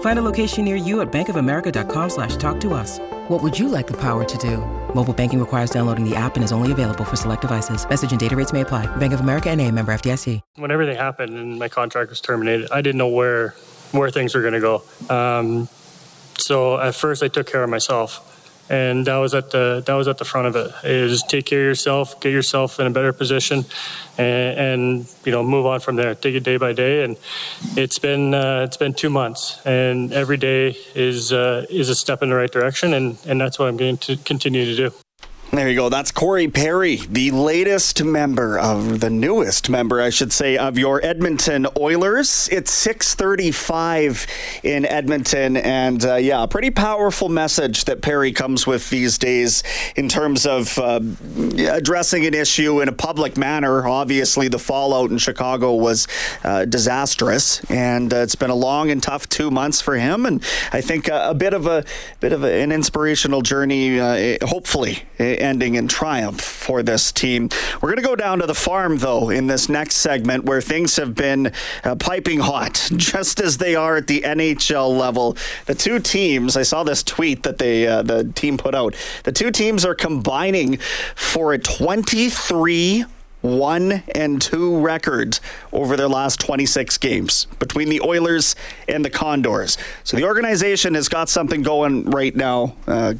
Find a location near you at bankofamerica.com slash talk to us. What would you like the power to do? Mobile banking requires downloading the app and is only available for select devices. Message and data rates may apply. Bank of America and a member FDIC. When everything happened and my contract was terminated, I didn't know where where things were going to go. Um, so at first I took care of myself and that was at the that was at the front of it. Is take care of yourself get yourself in a better position and, and you know move on from there. Take it day by day. And it's been uh, it's been two months. And every day is uh, is a step in the right direction. And and that's what i'm going to continue to do there you go. That's Corey Perry, the latest member of the newest member, I should say, of your Edmonton Oilers. It's 6:35 in Edmonton, and uh, yeah, a pretty powerful message that Perry comes with these days in terms of uh, addressing an issue in a public manner. Obviously, the fallout in Chicago was uh, disastrous, and uh, it's been a long and tough two months for him. And I think a bit of a bit of a, an inspirational journey, uh, hopefully ending in triumph for this team. We're going to go down to the farm, though, in this next segment where things have been uh, piping hot, just as they are at the NHL level. The two teams, I saw this tweet that they uh, the team put out. The two teams are combining for a 23 one and two records over their last 26 games between the Oilers and the Condors. So the organization has got something going right now. Uh,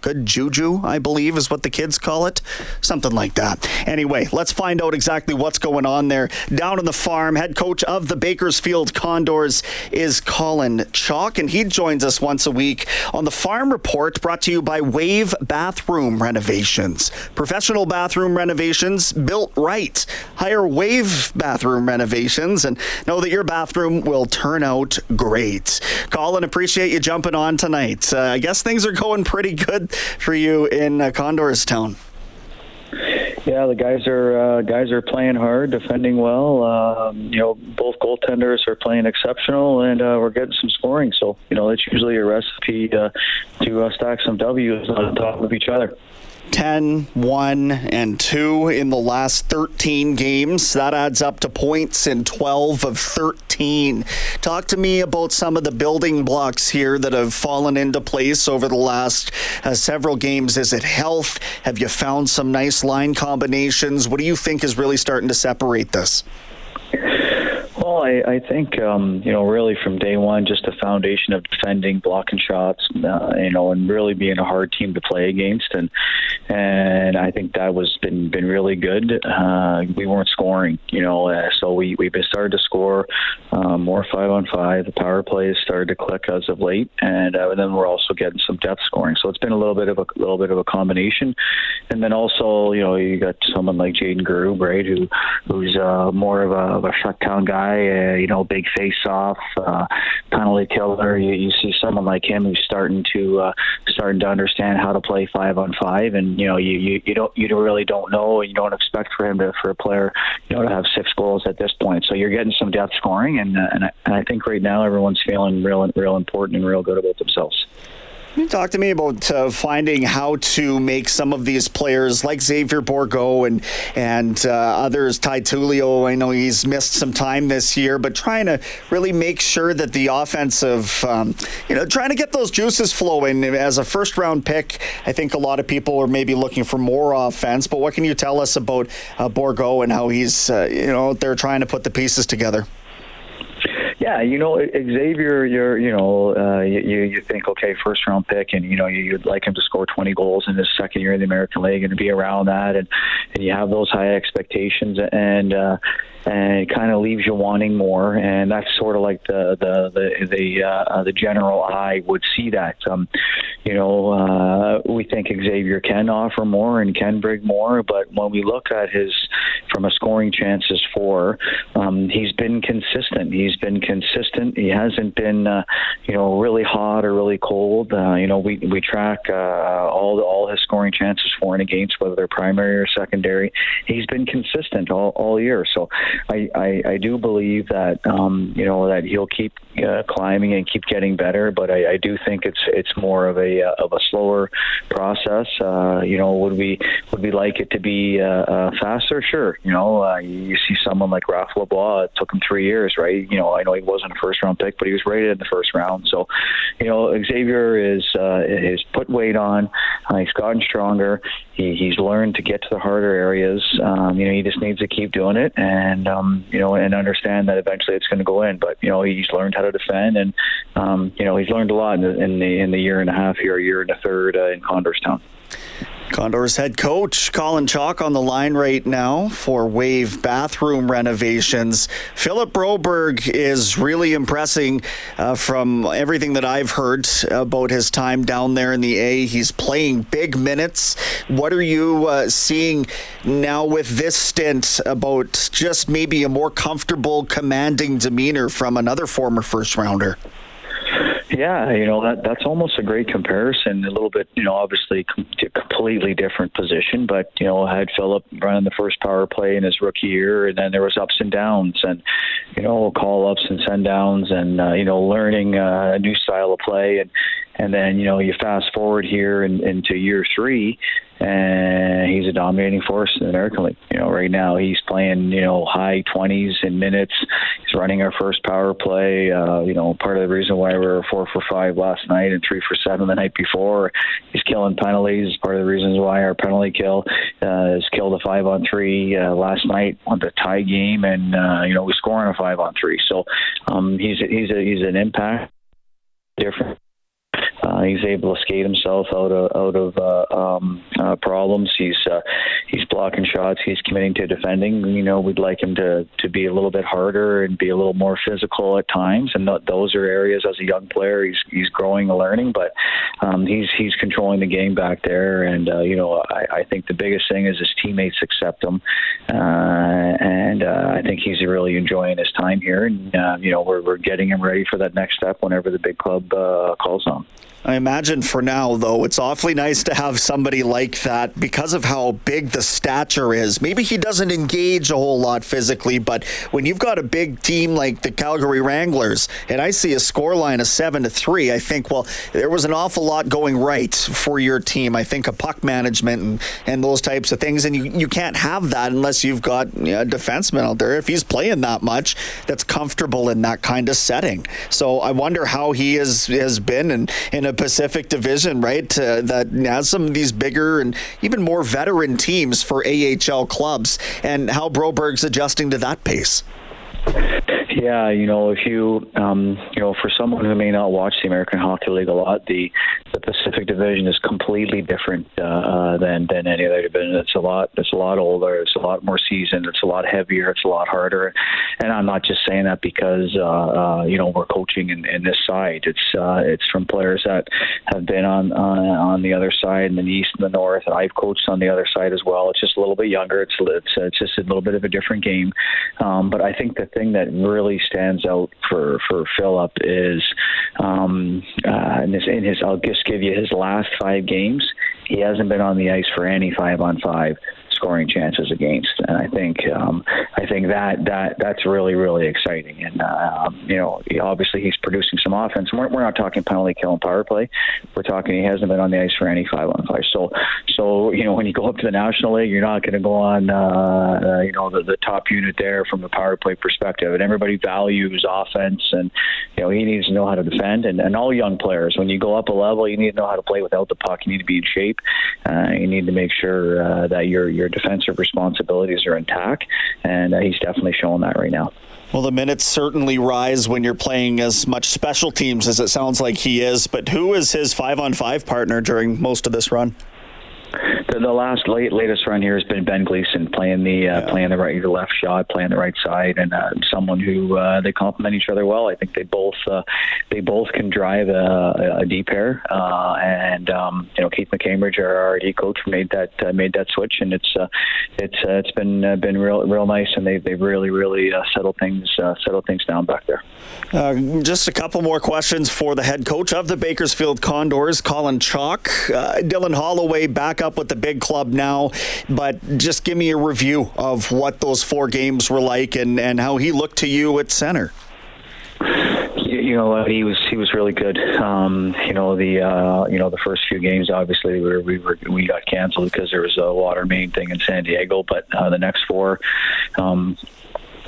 good juju, I believe is what the kids call it. Something like that. Anyway, let's find out exactly what's going on there. Down on the farm, head coach of the Bakersfield Condors is Colin Chaulk, and he joins us once a week on the Farm Report brought to you by Wave Bathroom Renovations. Professional bathroom renovations built right. Hire Wave Bathroom Renovations and know that your bathroom will turn out great. Colin, appreciate you jumping on tonight. Uh, I guess things are going pretty good for you in uh, Condors Town. Yeah, the guys are uh, guys are playing hard, defending well. Um, you know, both goaltenders are playing exceptional, and uh, we're getting some scoring. So, you know, it's usually a recipe uh, to uh, stack some W's on top of each other. 10, 1, and 2 in the last 13 games. That adds up to points in 12 of 13. Talk to me about some of the building blocks here that have fallen into place over the last uh, several games. Is it health? Have you found some nice line combinations? What do you think is really starting to separate this? Well, I, I think um, you know really from day one, just the foundation of defending, blocking shots, uh, you know, and really being a hard team to play against, and and I think that was been been really good. Uh, we weren't scoring, you know, uh, so we we've started to score uh, more five on five. The power play has started to click as of late, and, uh, and then we're also getting some depth scoring. So it's been a little bit of a little bit of a combination, and then also you know you got someone like Jayden Grubbe, right, who who's uh, more of a, of a shutdown guy guy, uh, you know, big face off, uh, penalty killer. You, you see someone like him who's starting to uh, starting to understand how to play five on five, and you know, you, you, you don't you don't really don't know, and you don't expect for him to for a player, you know, to have six goals at this point. So you're getting some depth scoring, and uh, and, I, and I think right now everyone's feeling real real important and real good about themselves. Talk to me about uh, finding how to make some of these players like Xavier Bourgault and and uh, others. Ty Tullio, I know he's missed some time this year, but trying to really make sure that the offensive, um, you know, trying to get those juices flowing. As a first round pick, I think a lot of people are maybe looking for more offense. But what can you tell us about uh, Bourgault and how he's, uh, you know, they're trying to put the pieces together? Yeah, you know Xavier, you're you know uh, you you think okay first round pick, and you know you'd like him to score 20 goals in his second year in the American League and to be around that, and and you have those high expectations, and uh, and it kind of leaves you wanting more. And that's sort of like the the the the, uh, the general eye would see that. Um, you know, uh, we think Xavier can offer more and can bring more, but when we look at his from a scoring chances for, um, he's been consistent. He's been consistent. He hasn't been, uh, you know, really hot or really cold. Uh, you know, we we track uh, all all his scoring chances for and against, whether they're primary or secondary. He's been consistent all, all year. So I, I, I do believe that um, you know that he'll keep uh, climbing and keep getting better. But I, I do think it's it's more of a uh, of a slower process. Uh, you know, would we would we like it to be uh, uh, faster? Sure. You know, uh, you see someone like Raph Lavoie. It took him three years, right? You know, I know he wasn't a first round pick, but he was rated in the first round. So, you know, Xavier is uh, is put weight on. Uh, he's gotten stronger. He, he's learned to get to the harder areas. Um, you know, he just needs to keep doing it, and um, you know, and understand that eventually it's going to go in. But you know, he's learned how to defend, and um, you know, he's learned a lot in the, in the in the year and a half here, a year and a third uh, in Condorstown. Condors head coach Colin Chaulk on the line right now for Wave bathroom renovations. Philip Broberg is really impressing uh, from everything that I've heard about his time down there in the A. He's playing big minutes. What are you uh, seeing now with this stint about just maybe a more comfortable, commanding demeanor from another former first rounder? Yeah, you know that that's almost a great comparison. A little bit, you know, obviously com- completely different position, but you know, I had Philip running the first power play in his rookie year, and then there was ups and downs, and you know, call ups and send downs, and uh, you know, learning uh, a new style of play, and and then you know, you fast forward here in, into year three, and he's a dominating force in the American League. You know, right now he's playing you know high 20s in minutes. He's running our first power play. Uh, you know, part of the reason why we were four for five last night and three for seven the night before. He's killing penalties. Part of the reasons why our penalty kill uh, is killed a five on three uh, last night on the tie game, and uh, you know we score on a five on three. So um, he's a, he's a, he's an impact different uh, he's able to skate himself out of out of uh, um, uh, problems. He's uh, he's blocking shots. He's committing to defending. You know, we'd like him to to be a little bit harder and be a little more physical at times. And th- those are areas as a young player he's he's growing and learning. But um, he's he's controlling the game back there. And uh, you know, I, I think the biggest thing is his teammates accept him. Uh, and uh, I think he's really enjoying his time here. And uh, you know, we're we're getting him ready for that next step whenever the big club uh, calls on. I imagine for now, though, it's awfully nice to have somebody like that because of how big the stature is. Maybe he doesn't engage a whole lot physically, but when you've got a big team like the Calgary Wranglers, and I see a score line of seven to three, I think, well, there was an awful lot going right for your team. I think a puck management and, and those types of things, and you, you can't have that unless you've got you know, a defenseman out there. If he's playing that much, that's comfortable in that kind of setting. So I wonder how he is, has been in, in a Pacific Division, right? That has some of these bigger and even more veteran teams for AHL clubs, and how Broberg's adjusting to that pace. Yeah, you know, if you, um, you know, for someone who may not watch the American Hockey League a lot, the the Pacific Division is completely different uh, uh, than than any other division. It's a lot, it's a lot older, it's a lot more seasoned, it's a lot heavier, it's a lot harder. And I'm not just saying that because uh, uh, you know we're coaching in, in this side. It's uh, it's from players that have been on on, on the other side, in the east and the north. I've coached on the other side as well. It's just a little bit younger. It's it's, it's just a little bit of a different game. Um, but I think the thing that really stands out for for Philip is um, uh, in, his, in his. I'll just give you his last five games. He hasn't been on the ice for any five on five scoring chances against. And I think um, I think that that that's really really exciting. And uh, um, you know, obviously he's producing some offense. We're, we're not talking penalty kill and power play. We're talking he hasn't been on the ice for any five on five. So so you know when you go up to the National League, you're not going to go on uh, uh, you know the, the top unit there from a power play perspective. And everybody values offense, and you know he needs to know how to defend. And, and all young players, when you go up a level, you need to know how to play without the puck. You need to be in shape. Uh, you need to make sure uh, that you're you're defensive responsibilities are intact, and uh, he's definitely showing that right now. Well, the minutes certainly rise when you're playing as much special teams as it sounds like he is. But who is his five on five partner during most of this run? The, the last late latest run here has been Ben Gleason playing the uh, yeah. playing the right the left shot, playing the right side, and uh, someone who uh, they complement each other well. I think they both uh, they both can drive a, a deep pair, uh, and um, you know Keith McCambridge, our RD coach, made that uh, made that switch, and it's uh, it's uh, it's been uh, been real real nice, and they they've really really uh, settled things uh, settled things down back there. Uh, just a couple more questions for the head coach of the Bakersfield Condors, Colin Chaulk, Uh, Dylan Holloway back up with the big club now, but just give me a review of what those four games were like and, and how he looked to you at center you know he was he was really good. Um, you know the uh, you know the first few games obviously we were, we were we got canceled because there was a water main thing in San Diego, but uh, the next four. Um,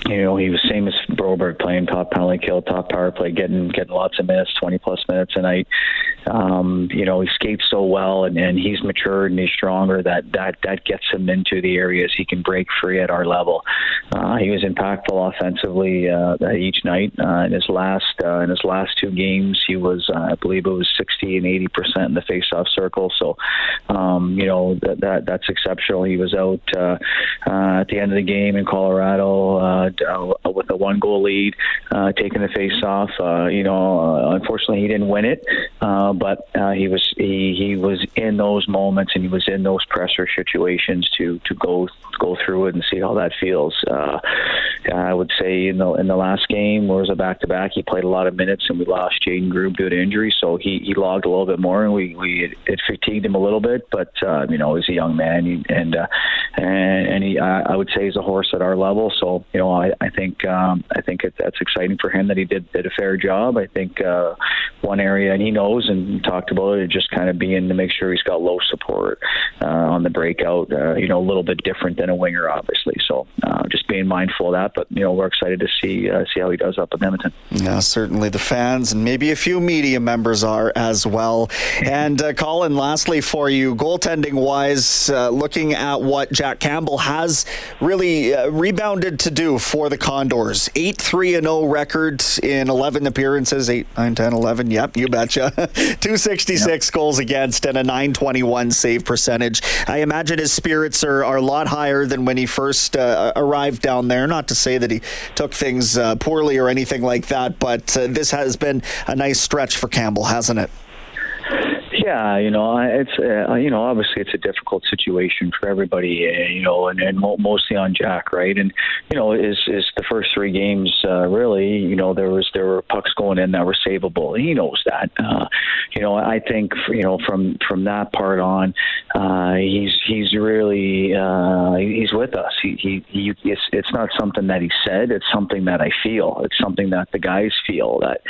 you know, he was same as Broberg playing top penalty kill, top power play, getting getting lots of minutes, twenty plus minutes a night. Um, you know, he skates so well, and, and he's matured and he's stronger. That that that gets him into the areas he can break free at our level. Uh, he was impactful offensively uh, each night. Uh, in his last uh, in his last two games, he was uh, I believe it was sixty and eighty percent in the faceoff circle. So, um, you know that, that that's exceptional. He was out uh, uh, at the end of the game in Colorado. Uh, uh, with a one goal lead, uh, taking the face off. Uh, you know, uh, unfortunately, he didn't win it, uh, but uh, he was he he was in those moments and he was in those pressure situations to to go go through it and see how that feels. I would say in the in the last game, where it was a back to back, he played a lot of minutes and we lost Jayden Grubbe due to injury, so he, he logged a little bit more and we, we it fatigued him a little bit. But you know, he's a young man and and and he I, I would say he's a horse at our level. So you know, I, I think um, I think it, that's exciting for him that he did did a fair job. I think uh, one area and he knows and talked about it just kind of being to make sure he's got low support uh, on the breakout. Uh, you know, a little bit different than a winger, obviously. So uh, just being mindful of that. But you know, we're excited to see uh, see how he does up in Edmonton. Yeah, certainly the fans and maybe a few media members are as well. And uh, Colin, lastly for you, goaltending wise, uh, looking at what Jack Campbell has really uh, rebounded to do for the Condors, eight three and zero oh record in eleven appearances, eight nine ten eleven. Yep, you betcha. Two sixty six yep. goals against and a nine twenty one save percentage. I imagine his spirits are, are a lot higher than when he first uh, arrived down there. Not to say that he took things uh, poorly or anything like that, but uh, this has been a nice stretch for Campbell, hasn't it? Yeah, you know, it's uh, you know, obviously it's a difficult situation for everybody, uh, you know, and, and mostly on Jack, right? And you know, is is the first three games uh, really, you know, there was there were pucks going in that were savable. He knows that. Uh, you know, I think you know from from that part on, uh, he's he's really uh, he's with us. He, he he it's it's not something that he said. It's something that I feel. It's something that the guys feel that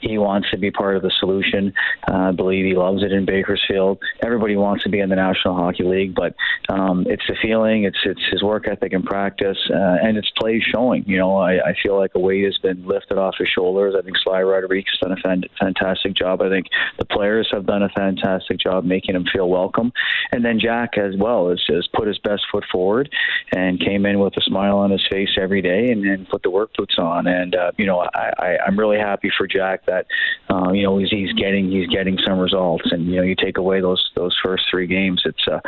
he wants to be part of the solution. Uh, I believe he loves it in Bakersfield. Everybody wants to be in the National Hockey League, but um, it's the feeling, it's it's his work ethic and practice, uh, and it's play showing. You know, I, I feel like a weight has been lifted off his shoulders. I think Sly Rodrigue has done a fan- fantastic job. I think the players have done a fantastic job making him feel welcome, and then Jack as well has, has put his best foot forward and came in with a smile on his face every day and, and put the work boots on. And uh, you know, I, I, I'm really happy for Jack that uh, you know he's, he's getting he's getting some results and you know you take away those those first three games, it's uh,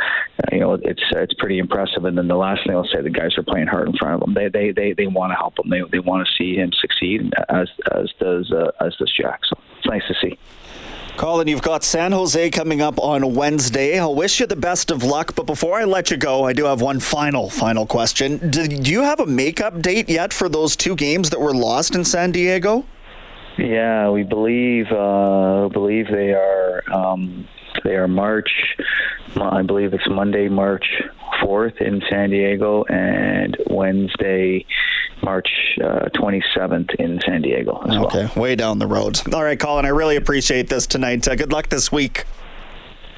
you know it's it's pretty impressive. And then the last thing I'll say, the guys are playing hard in front of them. They they they, they want to help him. They they want to see him succeed, as as does uh, as does Jack. So it's nice to see. Colin, you've got San Jose coming up on Wednesday. I'll wish you the best of luck, but before I let you go, I do have one final, final question. Do, do you have a makeup date yet for those two games that were lost in San Diego? Yeah, we believe uh, believe they are um, they are March. I believe it's Monday, March fourth in San Diego, and Wednesday, March uh, 27th in San Diego okay, well. way down the road. All right, Colin, I really appreciate this tonight. Uh, good luck this week.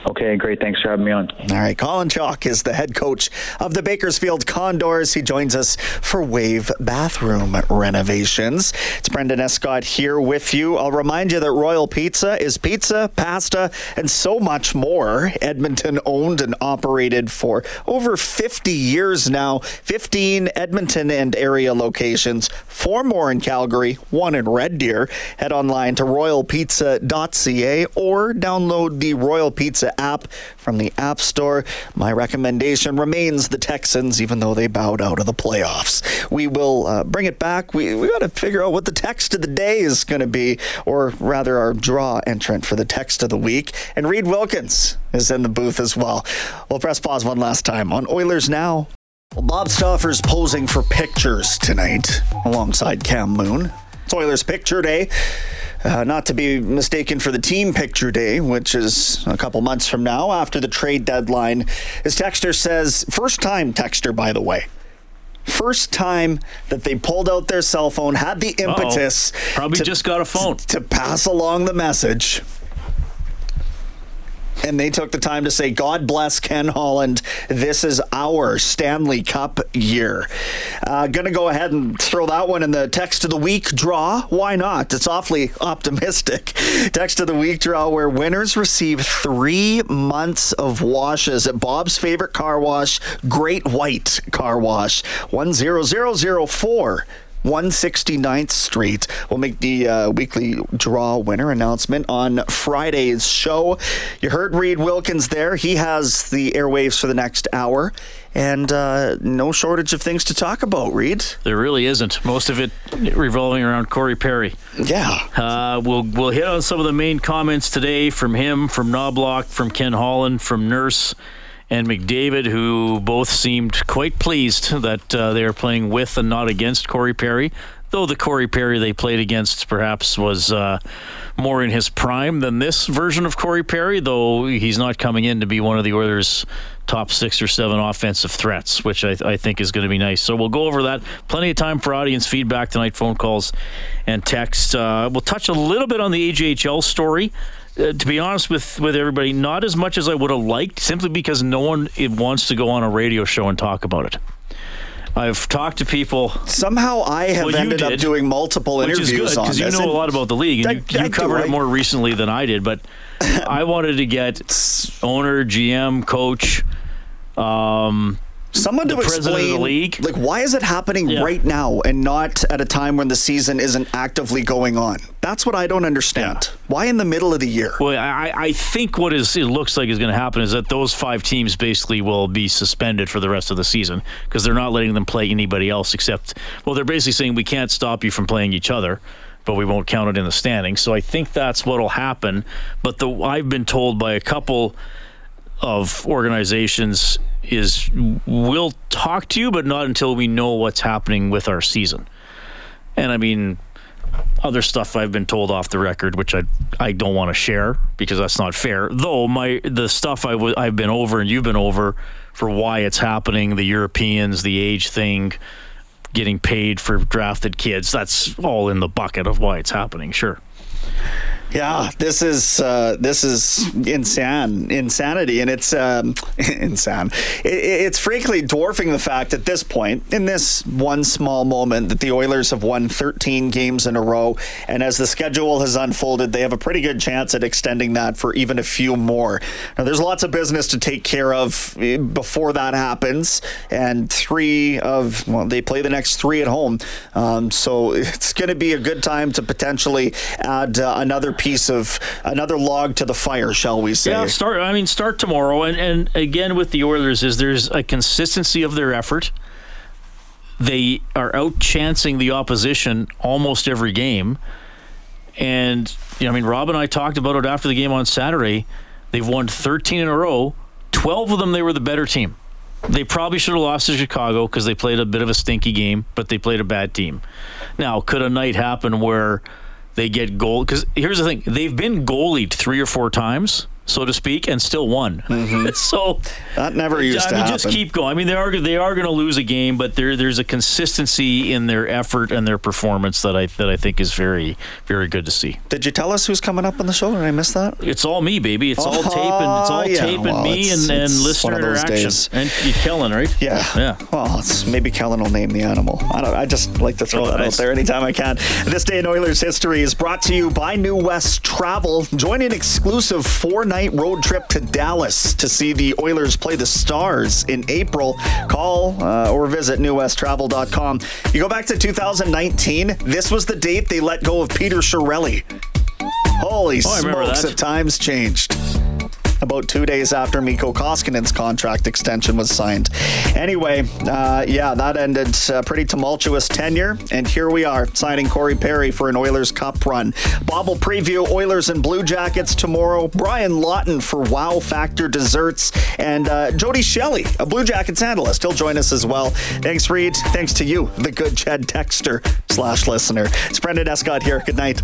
Okay, great. Thanks for having me on. All right. Colin Chaulk is the head coach of the Bakersfield Condors. He joins us for Wave bathroom renovations. It's Brendan Escott here with you. I'll remind you that Royal Pizza is pizza, pasta, and so much more. Edmonton owned and operated for over 50 years now. 15 Edmonton and area locations, four more in Calgary, one in Red Deer. Head online to royalpizza.ca or download the Royal Pizza app from the App Store. My recommendation remains the Texans, even though they bowed out of the playoffs. We will uh, bring it back. We, we got to figure out what the text of the day is going to be, or rather, our draw entrant for the text of the week. And Reid Wilkins is in the booth as well. We'll press pause one last time on Oilers Now. Well, Bob Stauffer's posing for pictures tonight alongside Cam Moon. It's Oilers Picture Day. Uh, not to be mistaken for the team picture day, which is a couple months from now after the trade deadline. As texter says, first time texter, by the way. First time that they pulled out their cell phone, had the impetus. Uh-oh. Probably to, just got a phone. To pass along the message and they took the time to say, God bless Ken Holland. This is our Stanley Cup year. Uh, gonna go ahead and throw that one in the text of the week draw. Why not? It's awfully optimistic. Text of the week draw where winners receive three months of washes at Bob's favorite car wash, Great White Car Wash, 10004. 169th Street. We'll make the uh, weekly draw winner announcement on Friday's show. You heard Reid Wilkins there. He has the airwaves for the next hour. And uh, no shortage of things to talk about, Reid. There really isn't. Most of it revolving around Corey Perry. Yeah. Uh, we'll we'll hit on some of the main comments today from him, from Knoblauch, from Ken Holland, from Nurse and McDavid, who both seemed quite pleased that uh, they are playing with and not against Corey Perry. Though the Corey Perry they played against perhaps was uh, more in his prime than this version of Corey Perry, though he's not coming in to be one of the Oilers' top six or seven offensive threats, which I, I think is going to be nice. So we'll go over that. Plenty of time for audience feedback tonight, phone calls and text. Uh, we'll touch a little bit on the AJHL story uh, to be honest with with everybody, not as much as I would have liked, simply because no one wants to go on a radio show and talk about it. I've talked to people. Somehow I have well, ended did, up doing multiple interviews good, on because you know a lot about the league, and I, you, you covered it more recently than I did. But I wanted to get owner, GM, coach, um, Someone the to explain, league. like, why is it happening yeah. right now and not at a time when the season isn't actively going on? That's what I don't understand. Yeah. Why in the middle of the year? Well, I, I think what is it looks like is going to happen is that those five teams basically will be suspended for the rest of the season because they're not letting them play anybody else except. Well, they're basically saying we can't stop you from playing each other but we won't count it in the standings. So I think that's what'll happen. But the I've been told by a couple of organizations is we'll talk to you, but not until we know what's happening with our season. And I mean, other stuff I've been told off the record, which I I don't want to share because that's not fair. Though my the stuff i w- I've been over and you've been over for why it's happening, the Europeans, the age thing, getting paid for drafted kids, that's all in the bucket of why it's happening. Sure. Yeah, this is uh, this is insane insanity, and it's um, insane. It, it's frankly dwarfing the fact at this point, in this one small moment, that the Oilers have won 13 games in a row, and as the schedule has unfolded, they have a pretty good chance at extending that for even a few more. Now, there's lots of business to take care of eh, before that happens, and three of well, they play the next three at home, um, so it's going to be a good time to potentially add uh, another piece of another log to the fire, shall we say? Yeah, start. I mean, start tomorrow, and and again with the Oilers is there's a consistency of their effort. They are out chancing the opposition almost every game, and you know, I mean, Rob and I talked about it after the game on Saturday. They've won 13 in a row. 12 of them, they were the better team. They probably should have lost to Chicago because they played a bit of a stinky game, but they played a bad team. Now, could a night happen where they get goal because here's the thing: they've been goalied three or four times so to speak, and still won. Mm-hmm. so that never used I to mean, happen. Just keep going. I mean, they are they are going to lose a game, but there there's a consistency in their effort and their performance that I that I think is very very good to see. Did you tell us who's coming up on the show? Did I miss that? It's all me, baby. It's oh, all tape and it's all yeah. tape and well, me and, and listener interaction. Days. And Kellen, right? Yeah, yeah. Well, maybe Kellen will name the animal. I don't. I just like to throw oh, that nice. out there anytime I can. This day in Oilers history is brought to you by New West Travel. Join an exclusive four night road trip to Dallas to see the Oilers play the Stars in April. Call uh, or visit newwesttravel.com. You go back to 2019, this was the date they let go of Peter Chiarelli. Holy oh, smokes, have times changed. About two days after Mikko Koskinen's contract extension was signed. Anyway, uh, yeah, that ended a pretty tumultuous tenure, and here we are signing Corey Perry for an Oilers Cup run. Bob will preview Oilers and Blue Jackets tomorrow. Brian Lawton for Wow Factor Desserts, and uh, Jody Shelley, a Blue Jackets analyst. He'll join us as well. Thanks, Reid. Thanks to you, the good Chad Texter slash listener. It's Brendan Escott here. Good night.